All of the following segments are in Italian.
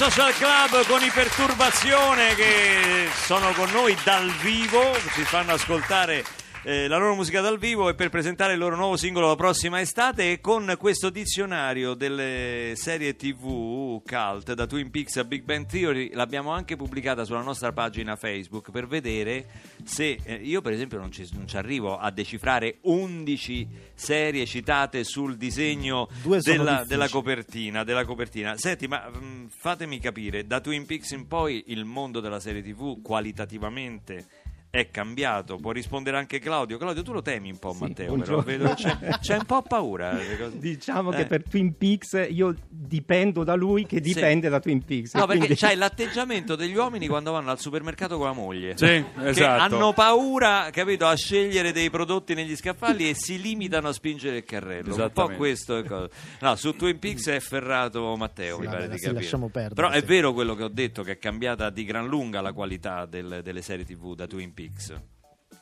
Social Club con i Perturbazione che sono con noi dal vivo, ci fanno ascoltare eh, la loro musica dal vivo e per presentare il loro nuovo singolo la prossima estate e con questo dizionario delle serie tv cult da Twin Peaks a Big Bang Theory l'abbiamo anche pubblicata sulla nostra pagina Facebook per vedere se eh, io per esempio non ci, non ci arrivo a decifrare 11 serie citate sul disegno della, della copertina, della copertina. Senti, ma mh, fatemi capire, da Twin Peaks in poi il mondo della serie TV qualitativamente è cambiato. Può rispondere anche Claudio. Claudio, tu lo temi un po', Sì, Matteo, però vedo che c'è, c'è un po' paura. cose- Diciamo Eh. che per Twin Peaks io dipendo da lui che dipende da Twin Peaks. No, perché quindi- c'hai l'atteggiamento degli uomini quando vanno al supermercato con la moglie. Sì, Che esatto. hanno paura, capito, a scegliere dei prodotti negli scaffali e si limitano a spingere il carrello. Un po' questo è cosa. No, su Twin Peaks è ferrato Matteo, mi vabbè, pare di sì, capire. lasciamo perdere, Però è sì. vero quello che ho detto, che è cambiata di gran lunga la qualità del- delle serie TV da Twin Peaks.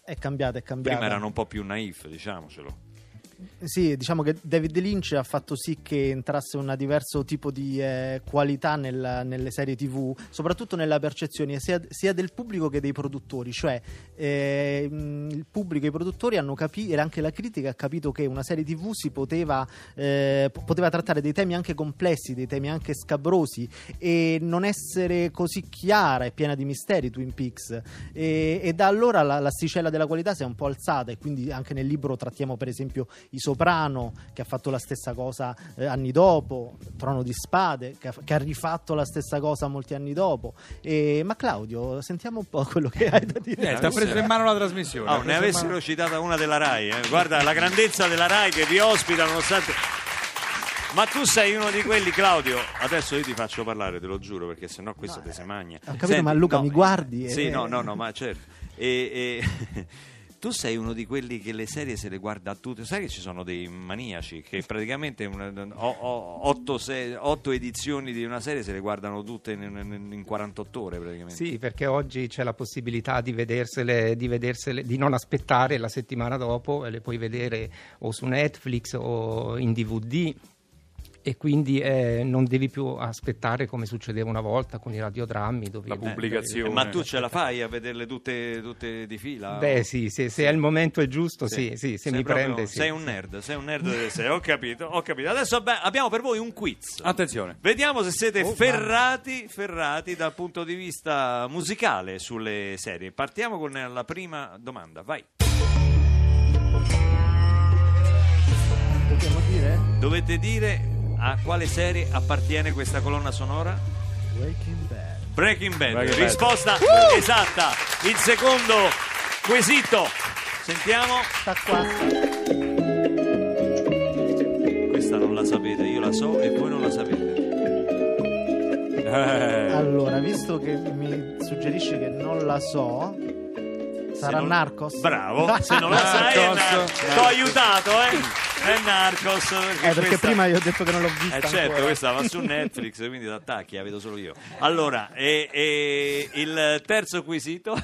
È cambiata, è cambiata. Prima erano un po' più naif, diciamocelo. Sì, diciamo che David Lynch ha fatto sì che entrasse un diverso tipo di eh, qualità nel- nelle serie TV, soprattutto nella percezione sia, sia del pubblico che dei produttori. Cioè, eh, mh, il pubblico e i produttori hanno capito, e anche la critica ha capito che una serie TV si poteva, eh, po- poteva trattare dei temi anche complessi, dei temi anche scabrosi e non essere così chiara e piena di misteri. Twin Peaks. E, e da allora la- l'asticella della qualità si è un po' alzata, e quindi anche nel libro trattiamo, per esempio, I Soprano, che ha fatto la stessa cosa eh, anni dopo, Trono di Spade, che ha, che ha rifatto la stessa cosa molti anni dopo. E- ma Claudio, sentiamo un po' quello che hai da dire. Niente, ha preso in mano la trasmissione. Oh, ne avessero mano- citata una della Rai, eh. guarda la grandezza della Rai che vi ospita nonostante... Ma tu sei uno di quelli, Claudio. Adesso io ti faccio parlare, te lo giuro, perché sennò questo te se magna. Ho capito, ma Luca, mi guardi e- Sì, no, no, no, ma certo. E, e- tu sei uno di quelli che le serie se le guarda tutte. Sai che ci sono dei maniaci che praticamente una- o- o- otto, se- otto edizioni di una serie se le guardano tutte in, in- in 48 ore praticamente. Sì, perché oggi c'è la possibilità di vedersele, di vedersele, di non aspettare la settimana dopo, e le puoi vedere o su Netflix o in DVD. E quindi eh, non devi più aspettare come succedeva una volta con i radiodrammi. Dovevi- La pubblicazione. Eh, Ma tu ce la fai a vederle tutte, tutte di fila? Beh, sì, se, se è il momento è giusto, sì, sì, se Sei mi proprio- prende. sì. Sei un nerd, sei un nerd serie, ho capito, ho capito. Adesso beh, abbiamo per voi un quiz. Attenzione. Vediamo se siete Oh, ferrati, ferrati dal punto di vista musicale sulle serie. Partiamo con la prima domanda, vai. Dobbiamo dire? Dovete dire a quale serie appartiene questa colonna sonora? Breaking Bad. Breaking Bad. Breaking Bad. Risposta esatta. Il secondo quesito. Sentiamo. Sta qua. Questa non la sapete, io la so e voi non la sapete. Eh, Allora, visto che mi suggerisci che non la so, sarà non- Narcos? Bravo, se non lo sai. Ti ho aiutato, eh? È Narcos. Eh, perché questa- prima io ho detto che non l'ho vista Eh certo, ancora. questa va su Netflix, quindi ti attacchi, la vedo solo io. Allora, e, e il terzo quesito?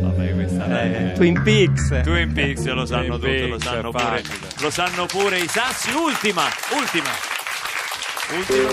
Vabbè, questa è... Twin Peaks. Twin Peaks lo sanno Twin tutti, lo sanno pure, lo sanno pure i sassi. Ultima, ultima, ultima.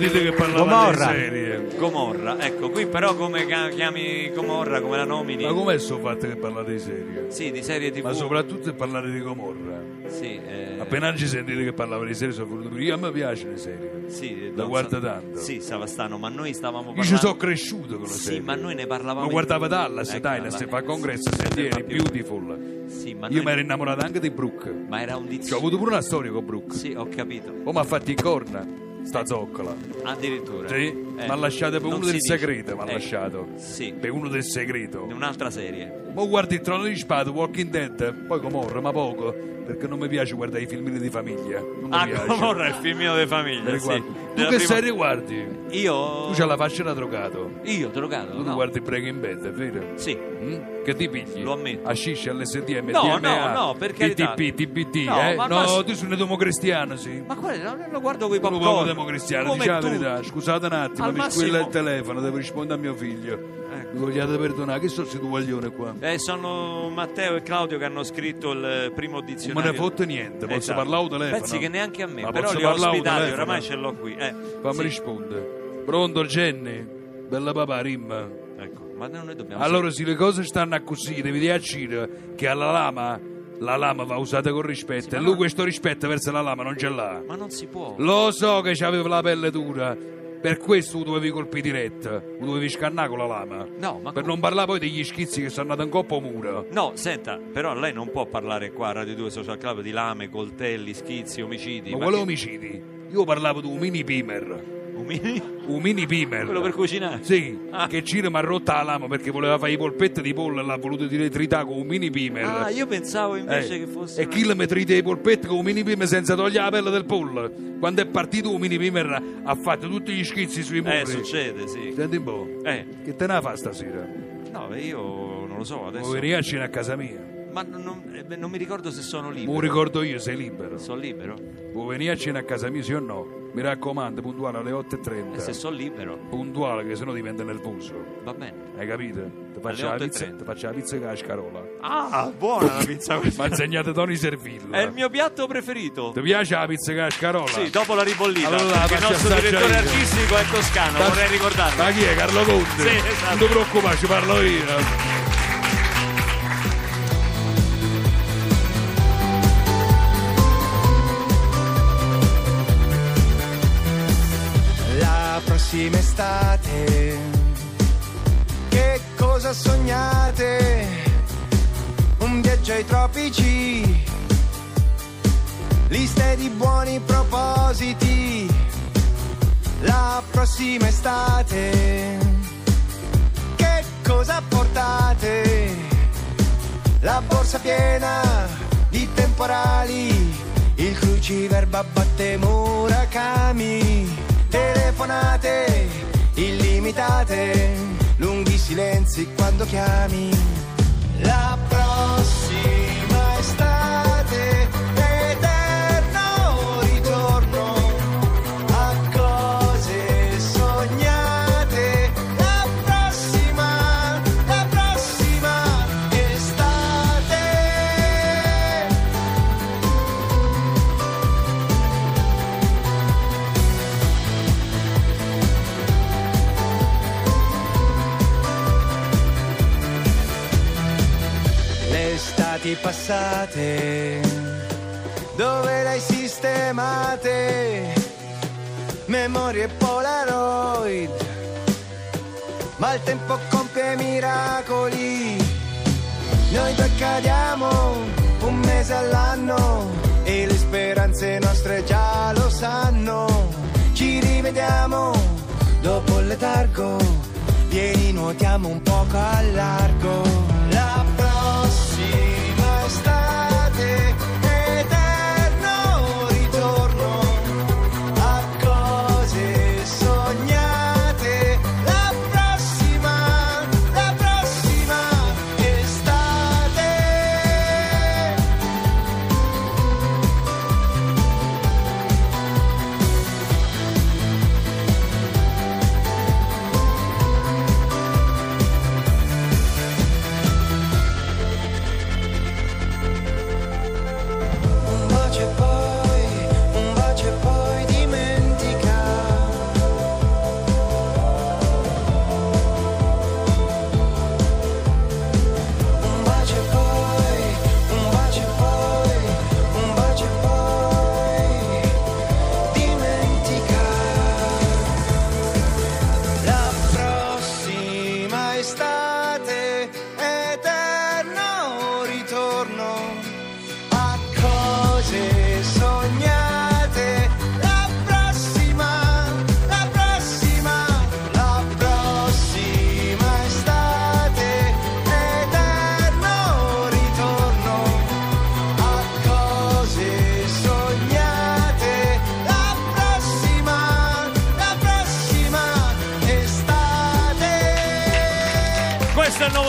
Sentite che parlava Gomorra. di serie? Gomorra, ecco, qui però come ca- chiami Gomorra, come la nomini? Ma com'è sto fatto che parlate di serie? Sì, di serie tv. Ma soprattutto se parlare di Gomorra. Sì, eh, Appena ci sentite che parlava di serie sono venuto io, a me piace le serie. sì, La non guarda so- tanto. Sì, Savastano, ma noi stavamo Io parlando... ci sono cresciuto con le Sì, serie. ma noi ne parlavamo... Ma in- guardava Dallas, Ecco, Dynasty, la- fa congresso, sì, sentieri, beautiful. Sì, ma Io mi ero innamorato anche di Brooke. Ma era un Ci ho dizionario. avuto pure una storia con Brooke. Sì, ho capito. O mi ha fatto il corna. Sta zoccola. Addirittura. Sì, Eh, mi ha lasciato per non uno del dice. segreto, mi ha Eh, lasciato. Sì, Per uno del segreto. di un'altra serie. Ma guardi il trono di spada, Walking Dead, poi Comorra, ma poco, perché non mi piace guardare i filmini di famiglia. Non Ah, piace. Comorra è il filmino di Mi famiglia, sì. Tu Della che prima- serie guardi? Io... Tu c'hai la fascia da drogato. Io, drogato, Tu no. guardi Breaking Bad, è vero? Sì. Mm? Che ti pigli? Lo ammetto. A sciscia, all'SDM, No, DMA, no, no, per carità. TTP, TBT, No, eh? ma- no, ma- tu sei un democristiano, sì. Ma quale? No, lo guardo con i popcorn. Democristiano, Come dici la verità. Scusate un attimo, Al mi massimo- squilla il telefono, devo rispondere a mio figlio. Ecco. Mi vogliate perdonare, che sono questi due guaglioni qua? Eh, sono Matteo e Claudio che hanno scritto il primo Non dizionario. me ne fotte niente, posso Esatto. parlare al telefono? Pensi che neanche a me, Ma però posso li ho parlare al ospitati, telefono? oramai ce l'ho qui. Eh, Fammi sì. rispondere. Pronto Jenny? Bella papà, rimma. Ecco, ma noi dobbiamo... Allora, se le cose stanno così, devi dire a Ciro che alla lama, la lama va usata con rispetto. e lui questo rispetto verso la lama non ce l'ha. Ma non si può. Lo so che c'aveva la pelle dura. Per questo lo dovevi colpire diretta. Lo dovevi scannare con la lama. No, ma Per come? non parlare poi degli schizzi che sono andati in coppa mura. No, senta, però lei non può parlare qua a Radio 2 Social Club di lame, coltelli, schizzi, omicidi. Ma quali che- omicidi? Io parlavo di un mini pimer. Umili? Un mini pimer. Quello per cucinare? Sì, Ah. che Ciro mi ha rotta la lama perché voleva fare i polpetti di pollo e l'ha voluto dire trità con un mini pimer. Ah, io pensavo invece Eh, che fosse... E chi le mette i polpetti con un mini pimer senza togliere la pelle del pollo? Quando è partito un mini pimer ha fatto tutti gli schizzi sui muri. Eh, succede, sì. Senti un po'. Eh, Che te ne fa stasera? no, beh, io non lo so adesso. Vuoi cena a casa mia? Ma non, non- eh, non mi ricordo se sono libero. lo ricordo io, sei libero. Sono libero? Vuoi venire a cena a casa mia, sì o no? Mi raccomando, puntuale alle 8.30. E se sono libero, Puntuale, che sennò diventa nervoso. va bene. Hai capito? Ti faccio, la pizza, 8.30. ti faccio la pizza con la scarola. Ah, buona la pizza Mi ha insegnato Tony Servilla. È il mio piatto preferito. Ti piace la pizza con la scarola? Sì, dopo la ribollita. Allora la perché il faccio nostro assaggiare direttore io. artistico è toscano, vorrei ricordarlo. Ma chi è? Carlo Conte? Sì, esatto. Non ti preoccupare, ci parlo io. La prossima estate, che cosa sognate? Un viaggio ai tropici, liste di buoni propositi. La prossima estate, che cosa portate? La borsa piena di temporali, il cruciverba batte Murakami, telefonate illimitate, lunghi silenzi quando chiami. La prossima estati passate, dove le hai sistemate? Memorie Polaroid, ma il tempo compie miracoli. Noi due cadiamo un mese all'anno e le speranze nostre già lo sanno. Ci rivediamo dopo il letargo, vieni nuotiamo un poco al largo.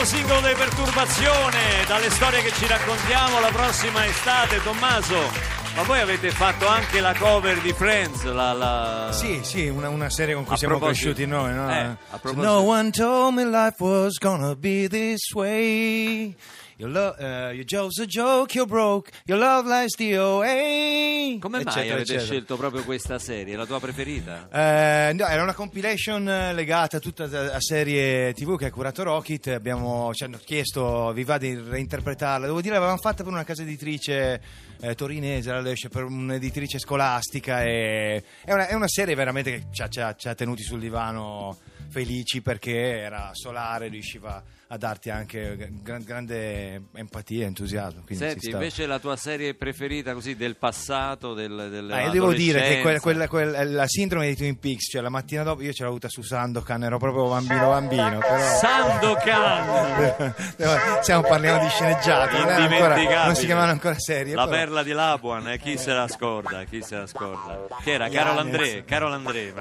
Nuovo singolo dei Perturbazione, dalle storie che ci raccontiamo la prossima estate, Tommaso. Ma voi avete fatto anche la cover di Friends, la... la- Sì, sì, una, una serie con cui A siamo cresciuti noi, no? Eh, No one told me life was gonna be this way. Your, lo- eh, your joke's a joke, you're broke, your love life's the OA. Come mai eccetera, avete eccetera. scelto proprio questa serie, la tua preferita? Eh, no, era una compilation eh, legata tutta a, a serie tv che ha curato Rocket. Abbiamo, ci hanno chiesto, vi va di reinterpretarla? Devo dire, l'avevamo fatta per una casa editrice eh, torinese, la Lesce, per un'editrice scolastica. E, è, una, è una serie veramente che ci ha, ci ha- ci ha tenuti sul divano felici perché era solare, riusciva a darti anche gran- grande empatia e entusiasmo. Senti, invece la tua serie preferita così del passato, del, del Ah, io devo dire che quella, quella- quella- la sindrome di Twin Peaks, cioè la mattina dopo, io ce l'ho avuta su Sandokan, ero proprio bambino bambino, però... Sandokan! Stiamo parliamo di sceneggiato, non, ancora- non si chiamavano ancora serie. La però- perla di Labuan, eh, chi se la scorda? Chi se la scorda? Che era Carol. André, Carol André,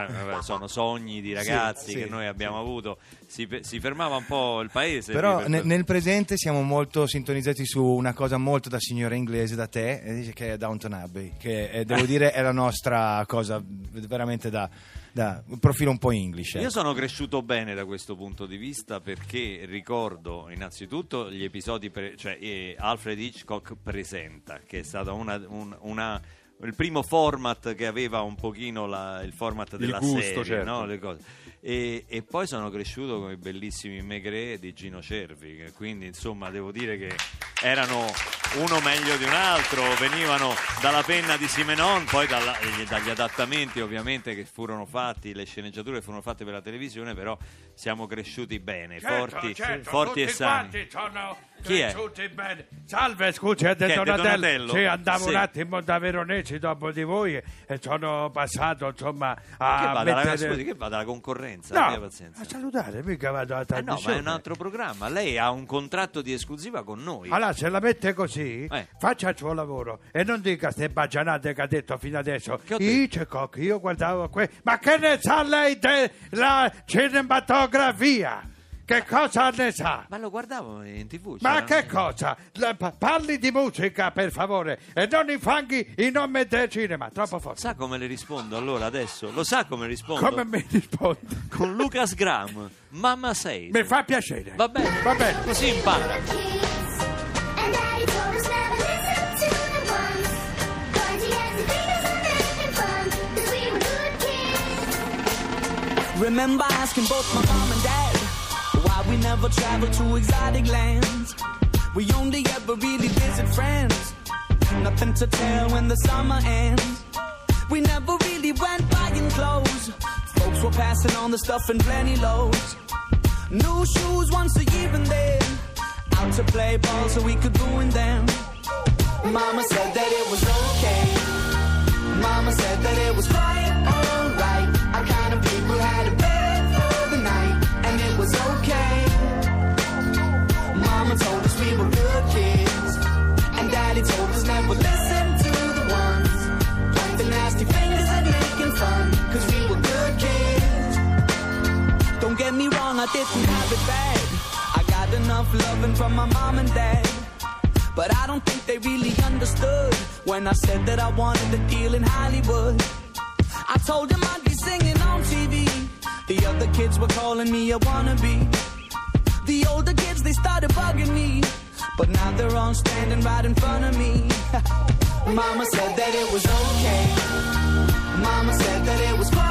sono sogni di ragazzi Sì, che sì. noi abbiamo avuto. Si, si fermava un po' il paese. Però per- ne- nel presente siamo molto sintonizzati su una cosa molto da signora inglese, da te, che è Downton Abbey, che eh, devo dire è la nostra cosa veramente da, da un profilo un po' English. Io ecco. sono cresciuto bene da questo punto di vista perché ricordo innanzitutto gli episodi, pre- cioè eh, Alfred Hitchcock presenta, che è stato una, un- una- il primo format che aveva un pochino la- il format della gusto, serie, certo. no? E, e poi sono cresciuto con i bellissimi Maigret di Gino Cervi, quindi insomma devo dire che erano uno meglio di un altro, venivano dalla penna di Simenon, poi dalla- eh, dagli adattamenti ovviamente che furono fatti, le sceneggiature che furono fatte per la televisione, però siamo cresciuti bene, forti, forti e sani. Certo, sono Chi è? bene. Salve, scusi, è è, De Donatello. Donatello? Sì, andavo Sì. un attimo da Veronesi dopo di voi e sono passato insomma Che a va, dalla, mettere... scusi, che va dalla concorrenza? No, pazienza. a salutare, mica vado a Eh no, ma è trasmissione. un altro programma. Lei ha un contratto di esclusiva con noi. Allora, se la mette così, Eh. faccia il suo lavoro e non dica ste bagianate che ha detto fino adesso. Che ho detto? Io guardavo que... Ma che ne sa lei della cinematografia? Che cosa ne sa? Ma lo guardavo in tv. Ma c'erano- che cosa? La- pa- parli di musica, per favore, e non infanghi il nome del cinema. Troppo forte. Sa come le rispondo allora adesso? Lo sa come rispondo? Come mi rispondi? Con Lucas Graham. Mamma sei. Mi fa piacere. Va bene. Va bene. Così impara. And Daddy told us never listen to the ones. Cause he has the fingers and making fun. 'Cause we were good kids. Remember asking both my mom and dad never travel to exotic lands. We only ever really visit friends. Nothing to tell when the summer ends. We never really went buying clothes. Folks were passing on the stuff in plenty loads. New shoes once a year and then out to play ball so we could ruin them. Mama said that it was okay. Mama said that it was quite alright. Our kind of people had a bed for the night, and it was okay. I didn't have it bad. I got enough loving from my mom and dad. But I don't think they really understood when I said that I wanted a deal in Hollywood. I told them I'd be singing on TV. The other kids were calling me a wannabe. The older kids, they started bugging me. But now they're all standing right in front of me. Mama said that it was okay. Mama said that it was quite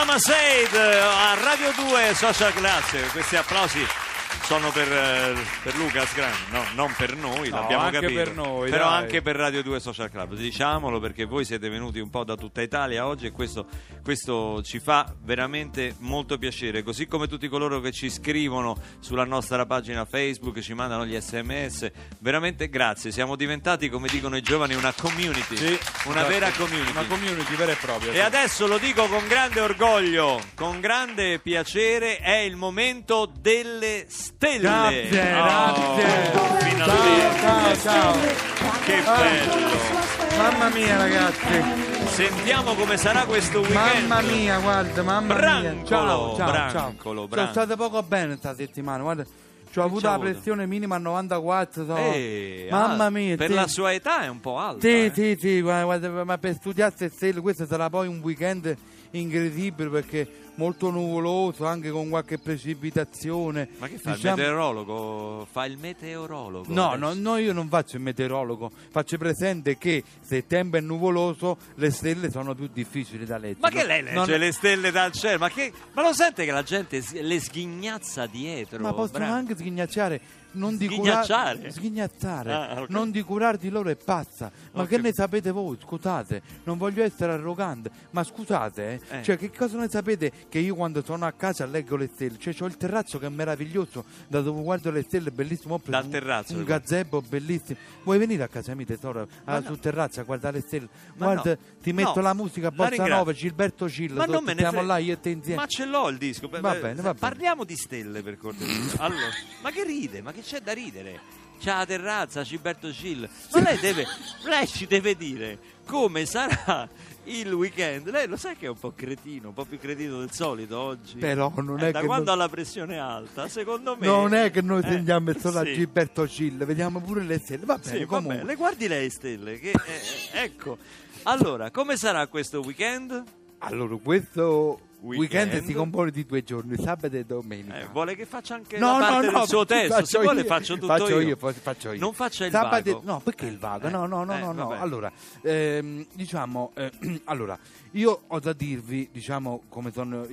Mama Said a Radio 2 Social Class. Questi applausi sono per, eh, per Lucas Graham, no, non per noi, No, l'abbiamo anche capito. per noi, Però dai. anche per Radio 2 Social Club, diciamolo perché voi siete venuti un po' da tutta Italia oggi e questo, questo ci fa veramente molto piacere, così come tutti coloro che ci scrivono sulla nostra pagina Facebook, ci mandano gli sms, veramente grazie, siamo diventati come dicono i giovani una community, Sì, una esatto. vera community. Una community vera e propria. E sì. adesso lo dico con grande orgoglio, con grande piacere, è il momento delle stelle. Grazie, Oh, grazie. finalmente. Ciao, ciao, Che bello. Mamma mia ragazzi, Sentiamo come sarà questo weekend. mamma mia, guarda, mamma mia. Brancolo, Ciao, ciao, brancolo, ciao. brancolo. Sono stato poco bene questa settimana, guarda. Ci ho avuto c'ha la avuto? pressione minima a 94, so. Eh, mamma ah, mia. Per sì. la sua età è un po' alta. Sì, eh. sì, sì, guarda, ma per studiare stelle questo sarà poi un weekend incredibile perché molto nuvoloso, anche con qualche precipitazione. Ma che fa Diciamo- il meteorologo? Fa il meteorologo. No, no, no, io non faccio il meteorologo, faccio presente che se il tempo è nuvoloso le stelle sono più difficili da leggere. Ma che lei legge Non- le stelle dal cielo? Ma, che... ma lo sente che la gente le sghignazza dietro? Ma possono Bra- anche sghignacciare. Non di Sghignazzare? curar- sghignazzare. Ah, ok. Non di curar di loro è pazza. Ma Ho che ne sapete voi? Scusate, non voglio essere arrogante, ma scusate, eh. Eh. Cioè, che cosa ne sapete che io quando sono a casa leggo le stelle? Cioè, ho il terrazzo che è meraviglioso, da dove guardo le stelle, bellissimo. Ho Dal terrazzo, Un gazebo bellissimo. Vuoi venire a casa mia, tesoro? Ah, no. sul terrazzo a guardare le stelle? Ma Guarda, no. ti metto No. la musica Bossa. Nova, Gilberto Cillo. Ma non me ne frega. là io e te insieme. Ma ce l'ho il disco. Va bene, va bene. Parliamo di stelle per cortesia. Allora, ma che ride? Ma che c'è da ridere? C'ha la terrazza, Gilberto Gil. Ma lei deve. lei ci deve dire come sarà il weekend. Lei lo sa che è un po' cretino, un po' più cretino del solito oggi. Però non Eh, è da che quando ha la pressione alta, secondo me. Non è che noi Eh, sentiamo solo a sì. Gilberto Cill, vediamo pure le stelle. Va bene, Sì, comunque. vabbè, le guardi lei stelle. Che, eh, ecco. Allora, come sarà questo weekend? Allora, questo Weekend. weekend, si compone di due giorni, sabato e domenica. Eh, vuole che faccia anche No, la parte no, del suo testo? Se vuole io. faccio tutto Faccio io. io, fa- faccio io. Non faccia il Sabato vago. No, perché il vago? Eh, no, no, no, eh, no, no. Allora, ehm, diciamo, eh, allora, io ho da dirvi, diciamo, come sono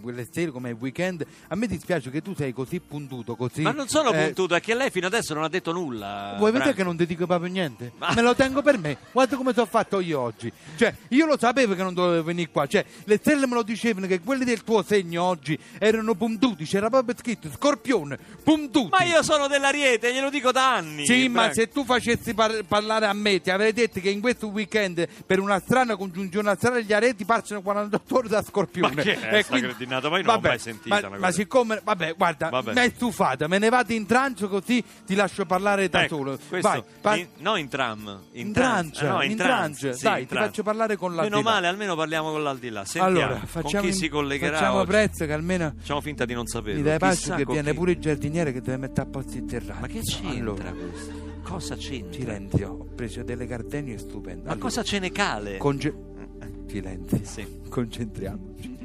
quelle stelle, come il weekend. A me dispiace che tu sei così puntuto, così... Ma non sono eh, puntuto, è che lei fino adesso non ha detto nulla. Vuoi vedere che non ti dico proprio niente? Ma- Me lo tengo per me. Guarda come sono fatto io oggi. Cioè, io lo sapevo che non dovevo venire qua. Cioè, le stelle me lo dicevano che quelli del tuo segno oggi erano puntuti. C'era proprio scritto scorpione, puntuti. Ma io sono dell'Ariete, glielo dico da anni. Sì, ma se tu facessi par- parlare a me, ti avrei detto che in questo weekend, per una strana congiunzione astrale, gli areti passano 48 ore da scorpione. Ma che è E sta cretinata? Ma io non l'ho mai sentita Ma, ma siccome, vabbè, guarda, Vabbè. mi hai stufata, me ne vado in trancio così ti lascio parlare da Ecco, solo. questo, Vai, par- in- no in tram, in, In Eh, no, in trance, trance. sì, Dai, in ti trance. faccio parlare con l'aldilà. Meno male, almeno parliamo con l'aldilà. Sentiamo allora, facciamo, chi si collegherà facciamo oggi. prezzo che almeno Facciamo finta di non saperlo. mi dai pace che viene chi. pure il giardiniere che deve mettere a posto il terrazzo. Ma che c'entra Allora, questo? Cosa c'entra? silenzio, ho preso delle gardenie stupende. Ma Allora, cosa ce ne cale? conge- silenzio, Sì. concentriamoci.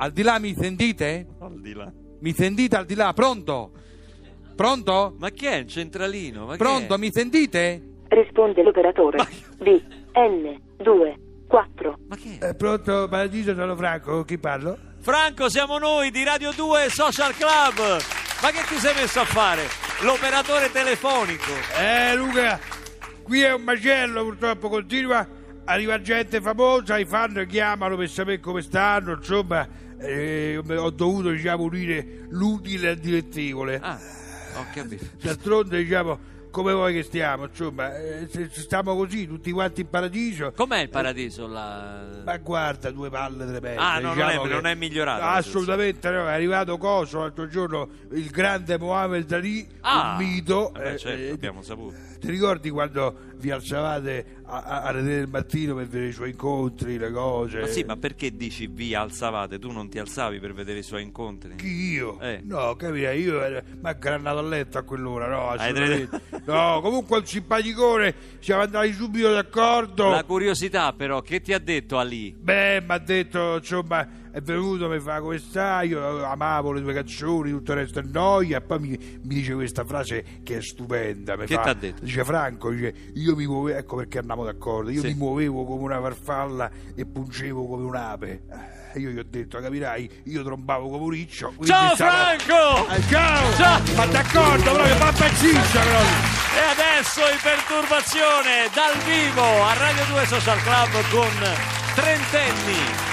Al di là mi sentite? Aldilà. Mi sentite al di là? Pronto? Pronto? Ma che è il centralino? Ma Pronto? è? Mi sentite? Risponde l'operatore. D, N, 2, 4. Ma che è? Eh, pronto, Paradiso, sono Franco, chi parlo? Franco, siamo noi di Radio 2 Social Club. Ma che ti sei messo a fare? L'operatore telefonico. Eh Luca, qui è un macello purtroppo, continua, arriva gente famosa, i fan chiamano per sapere come stanno, insomma, eh, ho dovuto diciamo unire l'utile al dilettevole. Ah, ho capito. D'altronde diciamo come vuoi che stiamo, insomma, eh, stiamo così tutti quanti in paradiso. Com'è il paradiso? La... Ma guarda, due palle tremende. Ah, no, non diciamo è- che- non è migliorato Assolutamente no, è arrivato Coso l'altro giorno, il grande Mohamed Ali, Ah, un mito. eh beh, eh, certo, eh, abbiamo saputo. ti ricordi quando vi alzavate alle tre del mattino per vedere i suoi incontri, le cose? Ma sì, ma perché dici vi alzavate? Tu non ti alzavi per vedere i suoi incontri? Chi io? Eh. No, capire, io ero ma grannato a letto a quell'ora, no, assolutamente. No, comunque un simpaticone, siamo andati subito d'accordo. La curiosità però, che ti ha detto Ali? Beh, mi ha detto, insomma, è venuto, mi fa come stai, io amavo le tue canzoni, tutto il resto è noia, e poi mi, mi dice questa frase che è stupenda. Mi Che fa- t'ha detto? Dice Franco, dice, io mi muovevo, ecco perché andiamo d'accordo, io Sì. mi muovevo come una farfalla e pungevo come un'ape. E io gli ho detto, capirai, io trombavo come un riccio. Ciao stavo- Franco! Eh, ciao! Ciao! Ma d'accordo, proprio, fa pazziccia proprio! E adesso in perturbazione dal vivo a Radio 2 Social Club con Trentenni.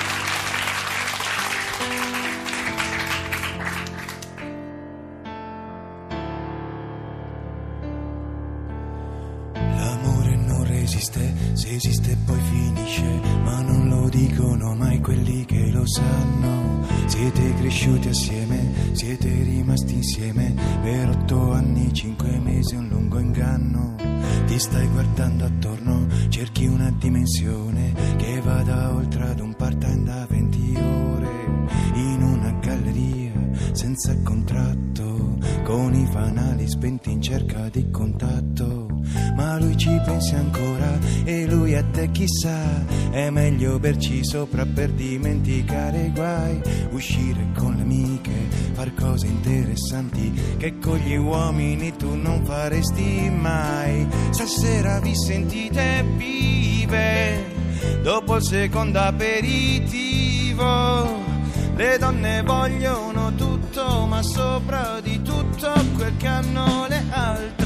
Se esiste poi finisce, ma non lo dicono mai quelli che lo sanno. Siete cresciuti assieme, siete rimasti insieme per otto anni, cinque mesi, un lungo inganno. Ti stai guardando attorno, cerchi una dimensione che vada oltre ad un part-time da 20 ore in una galleria senza contratto, con i fanali spenti in cerca di contatto. Ma lui ci pensa ancora e lui a te chissà, è meglio berci sopra per dimenticare i guai, uscire con le amiche, far cose interessanti che con gli uomini tu non faresti mai. Stasera vi sentite vive, dopo il secondo aperitivo. Le donne vogliono tutto, ma sopra di tutto quel che hanno le altre.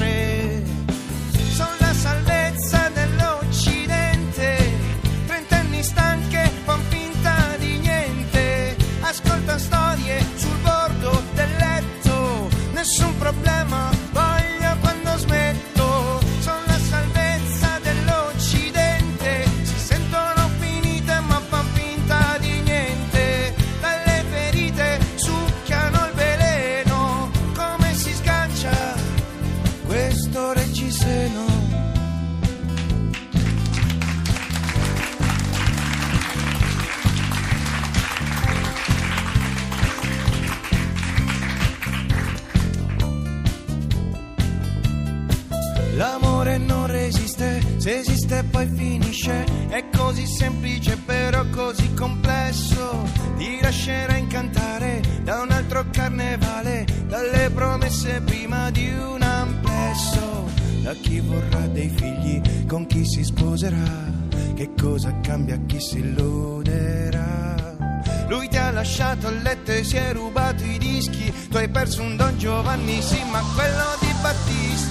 Nessun problema, L'amore non resiste, se esiste poi finisce. È così semplice però così complesso. Ti lascerà incantare da un altro carnevale, dalle promesse prima di un amplesso. Da chi vorrà dei figli, con chi si sposerà, che cosa cambia chi si illuderà. Lui ti ha lasciato a letto e si è rubato i dischi. Tu hai perso un Don Giovanni, sì, ma quello di Battisti.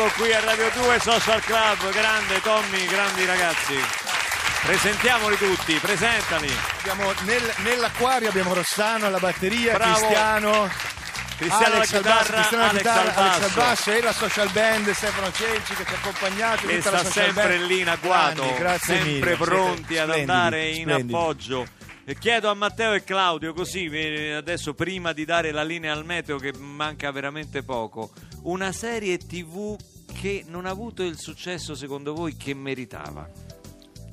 Vivo qui a Radio 2 Social Club. Grande Tommy, grandi ragazzi. Presentiamoli tutti, presentali. Abbiamo nel- nell'acquario abbiamo Rossano alla batteria, Bravo. Cristiano. Cristiano Alex alla al basso, chitarra, Cristiano alla Alex chitarra, al Alex al basso. basso e la social band Stefano Cenci che ci ha accompagnato Che tutta la sta social sempre band. lì in agguato, Grandi, grazie sempre mille, pronti siete ad splendidi, andare in splendidi. appoggio. E chiedo a Matteo e Claudio, così eh, adesso prima di dare la linea al meteo che manca veramente poco, una serie tv che non ha avuto il successo secondo voi che meritava?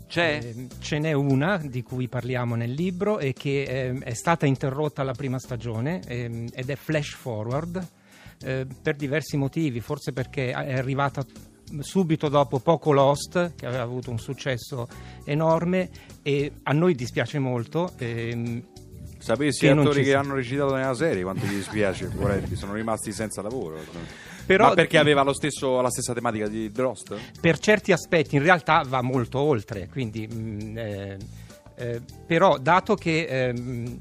C'è? Eh, ce n'è una di cui parliamo nel libro e che ehm, è stata interrotta alla prima stagione ehm, ed è Flash Forward eh, per diversi motivi, forse perché è arrivata subito dopo poco Lost che aveva avuto un successo enorme e a noi dispiace molto ehm, Sapessi gli attori che hanno recitato nella serie quanto gli dispiace, poveretti, sono rimasti senza lavoro. Però- Ma perché aveva lo stesso- la stessa tematica di Drost? per certi aspetti in realtà va molto oltre, quindi, mh, eh, eh, però dato che ehm,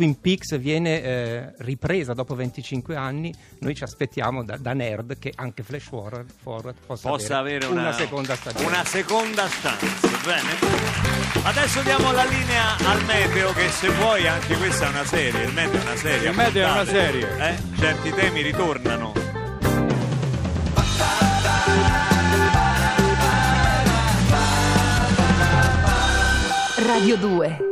Twin Peaks viene eh, ripresa dopo 25 anni, noi ci aspettiamo da, da nerd che anche Flash Forward, Forward possa, possa avere una, una seconda stagione. Una seconda stanza, bene. Adesso diamo la linea al meteo che se vuoi anche questa è una serie, il meteo è una serie. Il meteo è una serie. eh? Certi temi ritornano. Radio 2